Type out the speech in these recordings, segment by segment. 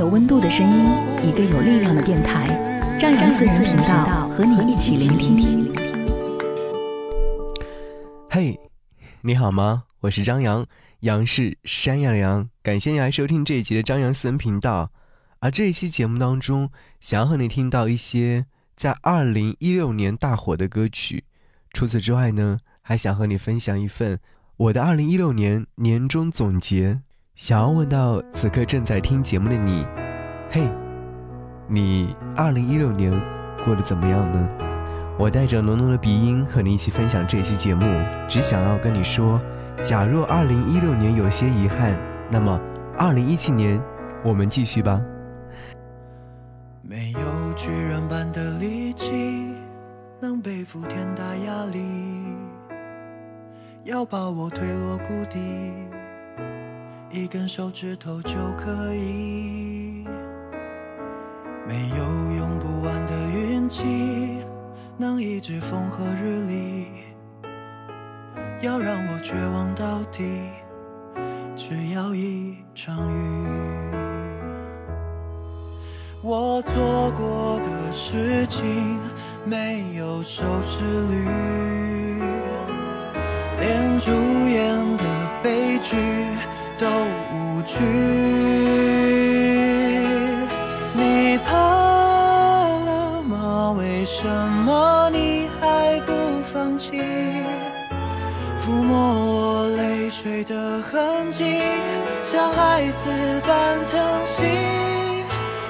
有温度的声音，一个有力量的电台，张扬私人频道和你一起聆听。嘿，你好吗？我是张扬，杨是山羊羊。感谢你来收听这一集的张扬私人频道。而这一期节目当中，想要和你听到一些在二零一六年大火的歌曲。除此之外呢，还想和你分享一份我的二零一六年年终总结。想要问到此刻正在听节目的你，嘿，你二零一六年过得怎么样呢？我带着浓浓的鼻音和你一起分享这期节目，只想要跟你说，假若二零一六年有些遗憾，那么二零一七年我们继续吧。没有巨人般的力气，能背负天大压力，要把我推落谷底。一根手指头就可以，没有用不完的运气，能抑制风和日丽。要让我绝望到底，只要一场雨。我做过的事情没有收视率，连主演的悲剧。都无惧。你怕了吗？为什么你还不放弃？抚摸我泪水的痕迹，像孩子般疼惜。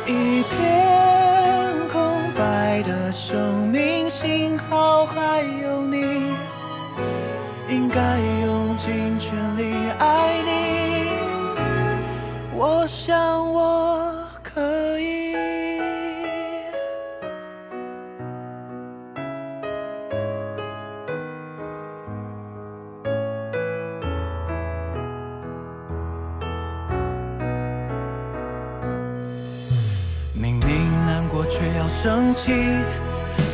一片空白的生命，幸好还有你，应该用尽全力爱。想我可以。明明难过却要生气，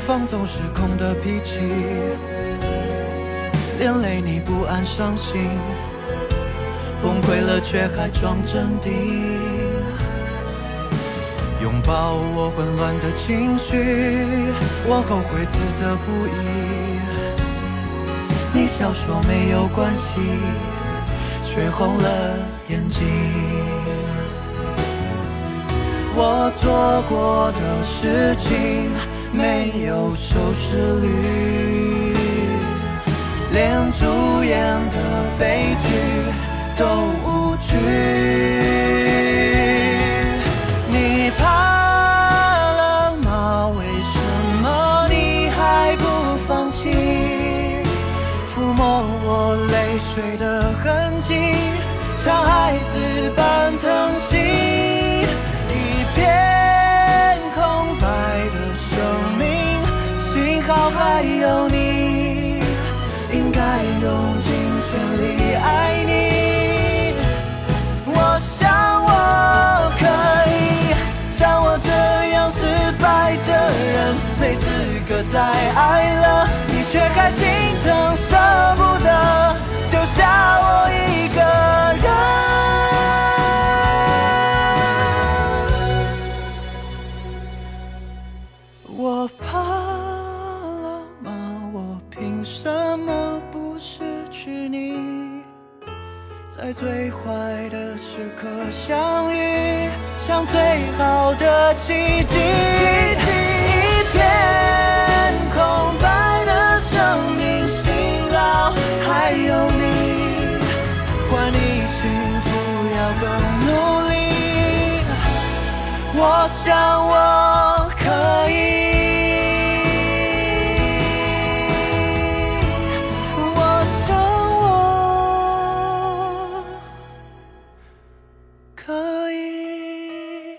放纵失控的脾气，连累你不安伤心。崩溃了，却还装镇定，拥抱我混乱的情绪，我后悔自责不已。你笑说没有关系，却红了眼睛。我做过的事情没有收视率，连主演的悲剧。都无惧。再爱了，你却还心疼舍不得，丢下我一个人。我怕了吗？我凭什么不失去你？在最坏的时刻相遇，像最好的奇迹。我想我可以，我想我可以。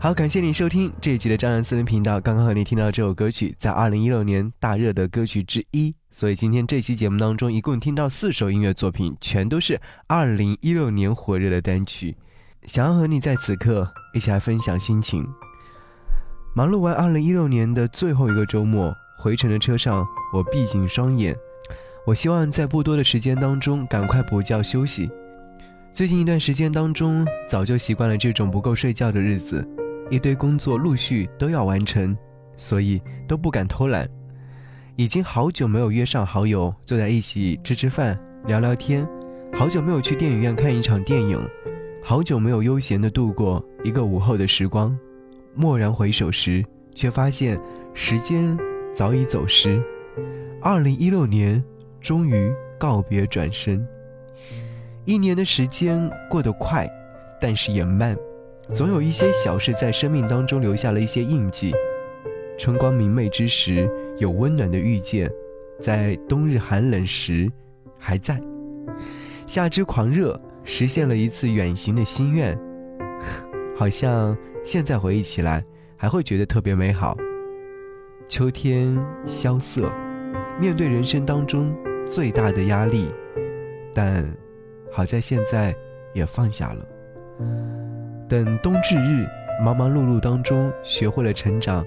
好，感谢你收听这一集的张扬私人频道。刚刚和你听到这首歌曲，在二零一六年大热的歌曲之一。所以今天这期节目当中，一共听到四首音乐作品，全都是二零一六年火热的单曲。想要和你在此刻一起来分享心情。忙碌完二零一六年的最后一个周末，回程的车上，我闭紧双眼，我希望在不多的时间当中赶快补觉休息。最近一段时间当中，早就习惯了这种不够睡觉的日子。一堆工作陆续都要完成，所以都不敢偷懒。已经好久没有约上好友坐在一起吃吃饭、聊聊天，好久没有去电影院看一场电影，好久没有悠闲的度过一个午后的时光。蓦然回首时，却发现时间早已走失。二零一六年终于告别转身。一年的时间过得快，但是也慢。总有一些小事在生命当中留下了一些印记。春光明媚之时，有温暖的遇见；在冬日寒冷时，还在。夏之狂热，实现了一次远行的心愿。好像现在回忆起来，还会觉得特别美好。秋天萧瑟，面对人生当中最大的压力，但好在现在也放下了。等冬至日，忙忙碌碌当中，学会了成长，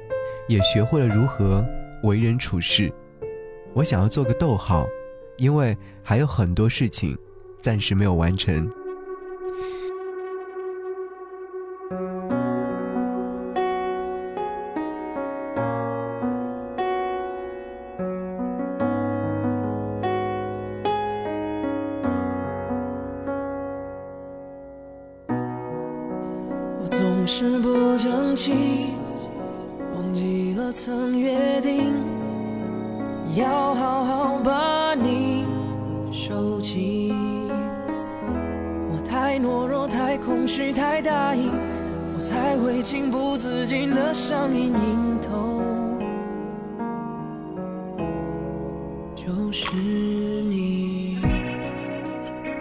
也学会了如何为人处事。我想要做个逗号，因为还有很多事情暂时没有完成。太空虚，太大意，我才会情不自禁的上瘾瘾头。就是你，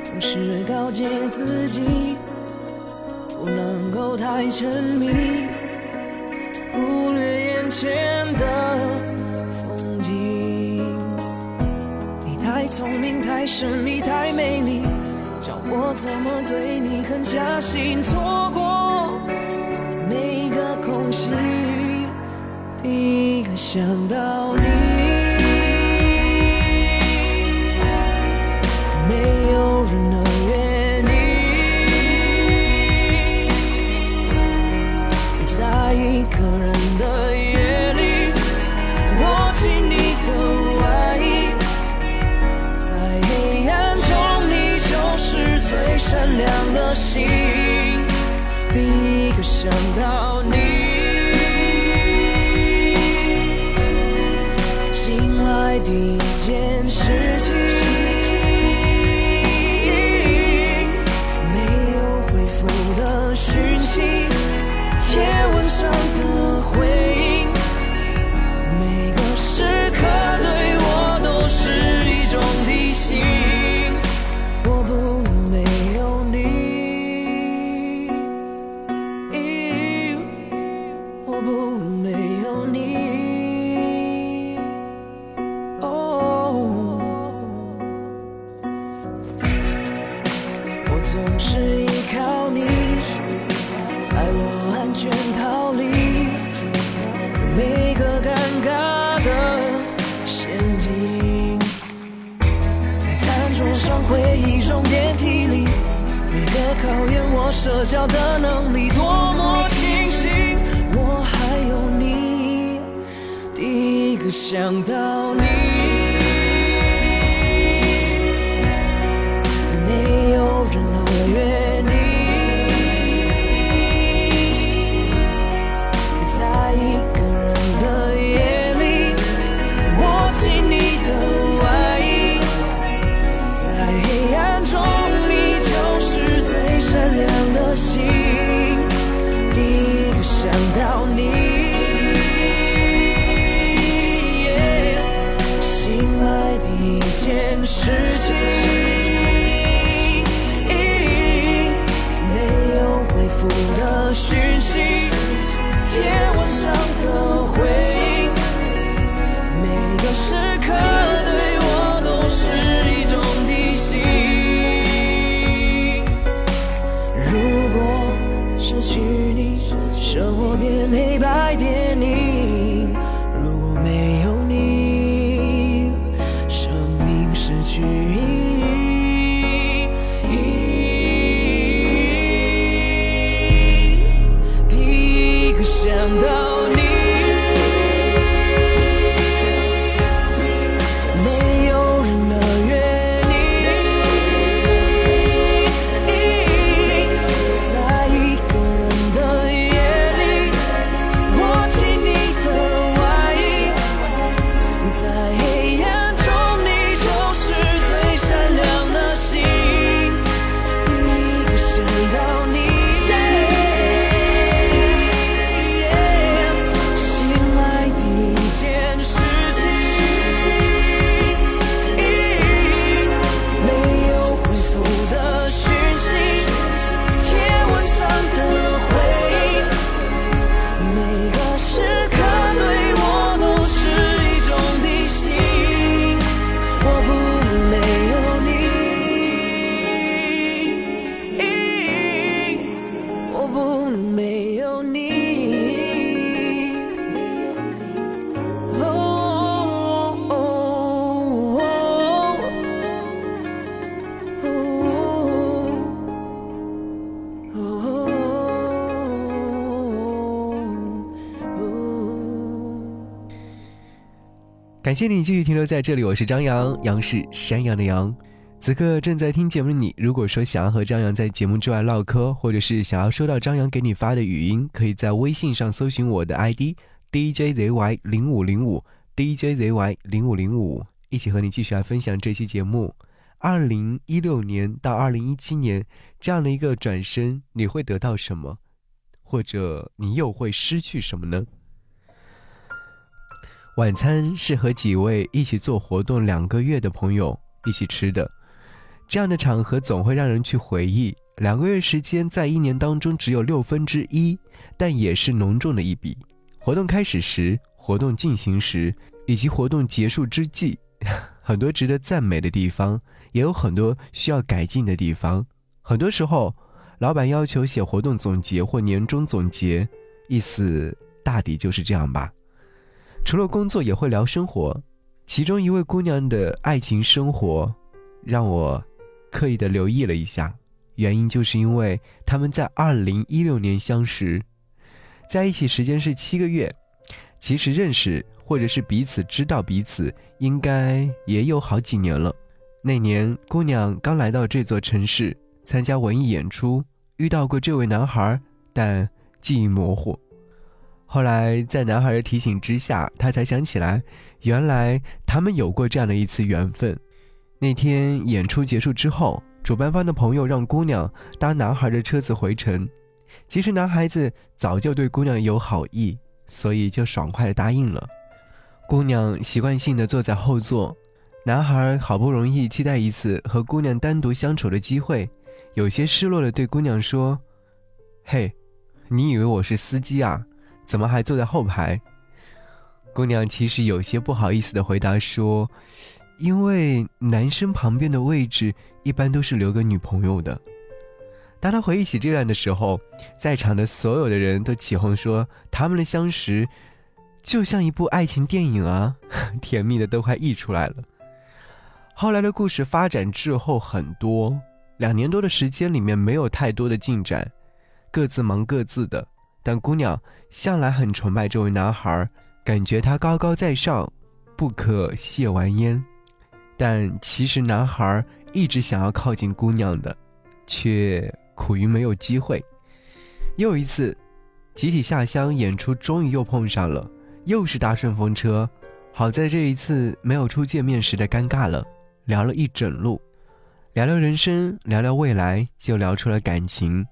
总是告诫自己。不能够太沉迷，忽略眼前的风景。你太聪明，太神秘，太美丽，叫我怎么对你狠下心？错过每个空隙，第一个想到你。天晚上的回忆，每个时刻对我都是一种提醒。如果失去你，生活变感谢你继续停留在这里，我是张扬，杨是山羊的羊。此刻正在听节目的你，如果说想要和张扬在节目之外唠嗑，或者是想要收到张扬给你发的语音，可以在微信上搜寻我的 ID DJZY 零五零五 DJZY 零五零五，一起和你继续来分享这期节目。二零一六年到二零一七年这样的一个转身，你会得到什么，或者你又会失去什么呢？晚餐是和几位一起做活动两个月的朋友一起吃的，这样的场合总会让人去回忆。两个月时间在一年当中只有六分之一，但也是浓重的一笔。活动开始时、活动进行时以及活动结束之际，很多值得赞美的地方，也有很多需要改进的地方。很多时候，老板要求写活动总结或年终总结，意思大抵就是这样吧。除了工作，也会聊生活。其中一位姑娘的爱情生活，让我刻意的留意了一下。原因就是因为他们在二零一六年相识，在一起时间是七个月。其实认识或者是彼此知道彼此，应该也有好几年了。那年，姑娘刚来到这座城市参加文艺演出，遇到过这位男孩，但记忆模糊。后来在男孩的提醒之下，他才想起来，原来他们有过这样的一次缘分。那天演出结束之后，主办方的朋友让姑娘搭男孩的车子回城。其实男孩子早就对姑娘有好意，所以就爽快的答应了。姑娘习惯性的坐在后座，男孩好不容易期待一次和姑娘单独相处的机会，有些失落的对姑娘说：“嘿，你以为我是司机啊？怎么还坐在后排？”姑娘其实有些不好意思的回答说：“因为男生旁边的位置一般都是留给女朋友的。”当她回忆起这段的时候，在场的所有的人都起哄说他们的相识就像一部爱情电影啊，甜蜜的都快溢出来了。后来的故事发展滞后很多，两年多的时间里面没有太多的进展，各自忙各自的。但姑娘向来很崇拜这位男孩，感觉他高高在上，不可亵玩焉。但其实男孩一直想要靠近姑娘的，却苦于没有机会。又一次，集体下乡演出，终于又碰上了，又是搭顺风车。好在这一次没有出见面时的尴尬了，聊了一整路，聊聊人生，聊聊未来，就聊出了感情。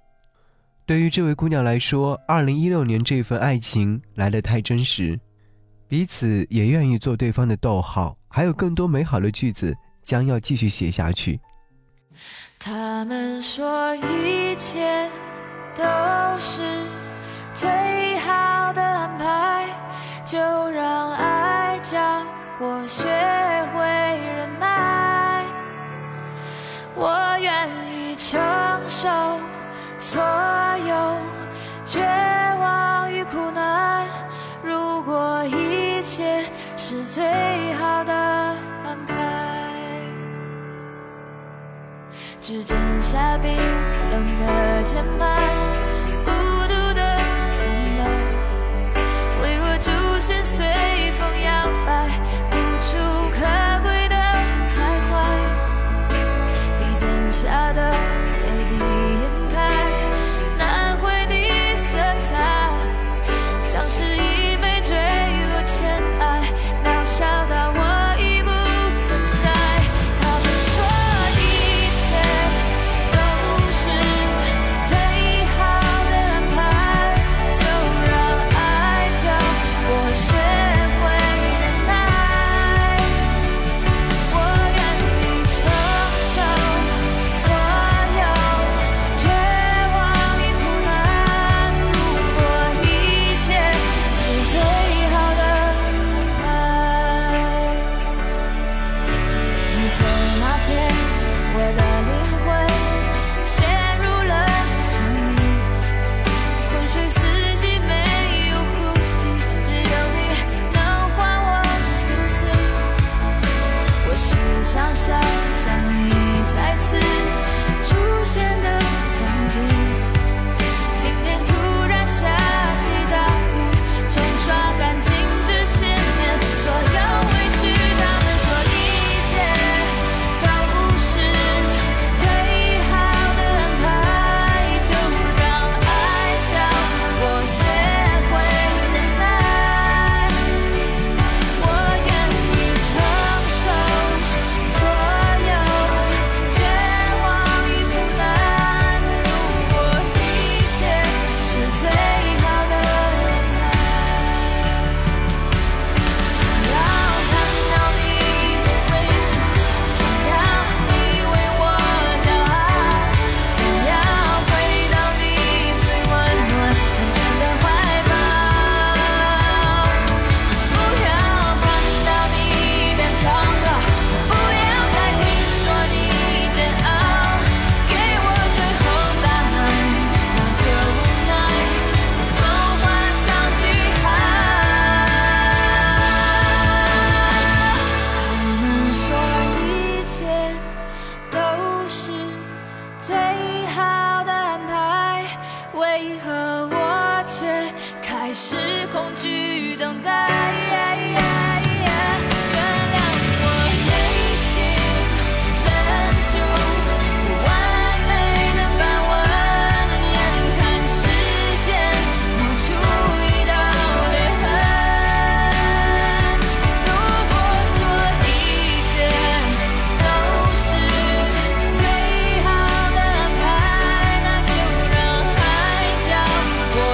对于这位姑娘来说，二零一六年这份爱情来得太真实，彼此也愿意做对方的逗号，还有更多美好的句子将要继续写下去。他们说一切都是最好的安排，就让爱教我学会忍耐。我愿意承受所有绝望与苦难，如果一切是最好的安排。指尖下冰冷的键盘，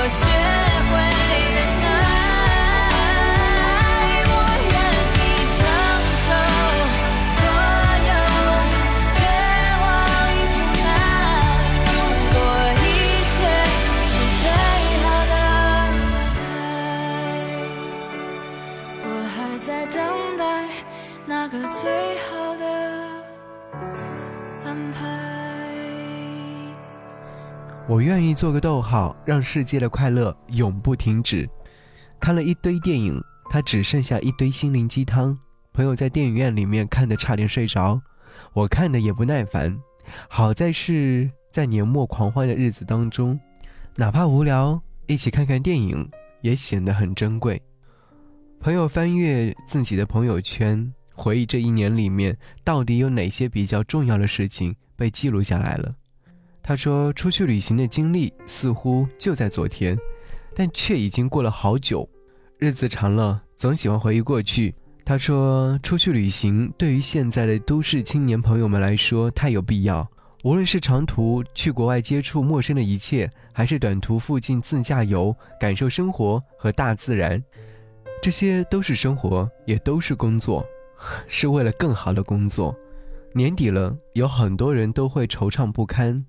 我学我愿意做个逗号，让世界的快乐永不停止。看了一堆电影，他只剩下一堆心灵鸡汤。朋友在电影院里面看得差点睡着，我看的也不耐烦。好在是在年末狂欢的日子当中，哪怕无聊，一起看看电影也显得很珍贵。朋友翻阅自己的朋友圈，回忆这一年里面到底有哪些比较重要的事情被记录下来了。他说，出去旅行的经历似乎就在昨天，但却已经过了好久。日子长了，总喜欢回忆过去。他说，出去旅行对于现在的都市青年朋友们来说太有必要。无论是长途去国外接触陌生的一切，还是短途附近自驾游，感受生活和大自然，这些都是生活，也都是工作，是为了更好的工作。年底了，有很多人都会惆怅不堪，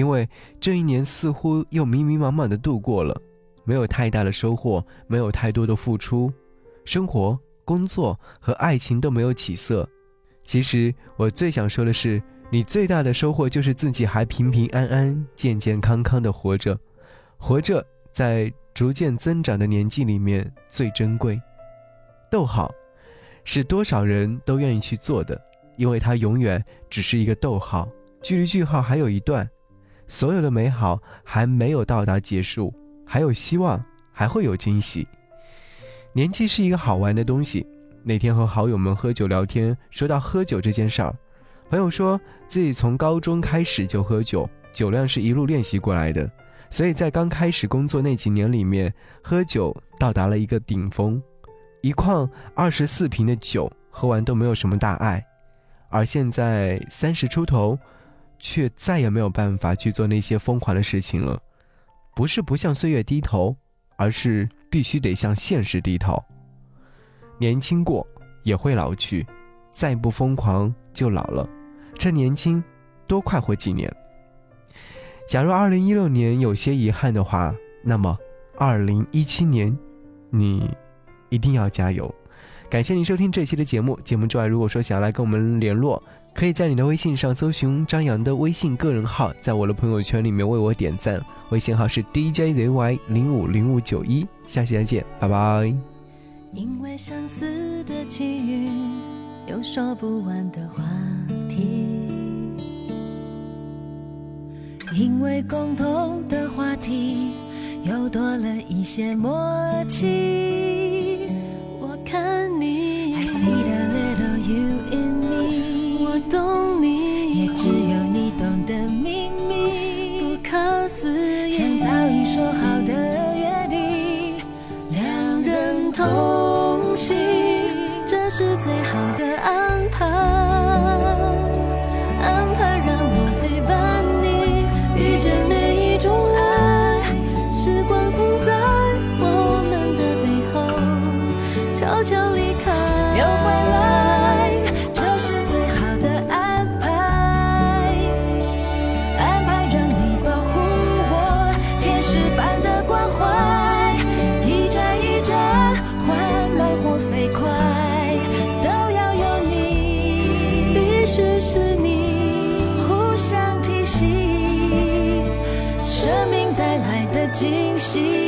因为这一年似乎又迷迷茫茫的度过了，没有太大的收获，没有太多的付出，生活、工作和爱情都没有起色。其实我最想说的是，你最大的收获就是自己还平平安安、健健康康的活着，活着在逐渐增长的年纪里面最珍贵。逗号，是多少人都愿意去做的，因为它永远只是一个逗号，距离句号还有一段。所有的美好还没有到达结束，还有希望，还会有惊喜。年纪是一个好玩的东西。那天和好友们喝酒聊天，说到喝酒这件事儿，朋友说自己从高中开始就喝酒，酒量是一路练习过来的，所以在刚开始工作那几年里面，喝酒到达了一个顶峰，一矿二十四瓶的酒喝完都没有什么大碍，而现在三十出头，却再也没有办法去做那些疯狂的事情了，不是不向岁月低头，而是必须得向现实低头。年轻过也会老去，再不疯狂就老了。趁年轻，多快活几年。假如二零一六年有些遗憾的话，那么二零一七年，你一定要加油。感谢您收听这期的节目。节目之外，如果说想要来跟我们联络，可以在你的微信上搜寻张扬的微信个人号，在我的朋友圈里面为我点赞。微信号是 DJZY 零五零五九一。下期再见，拜拜。因为相似的际遇，有说不完的话题；因为共同的话题，又多了一些默契。我看你惊喜。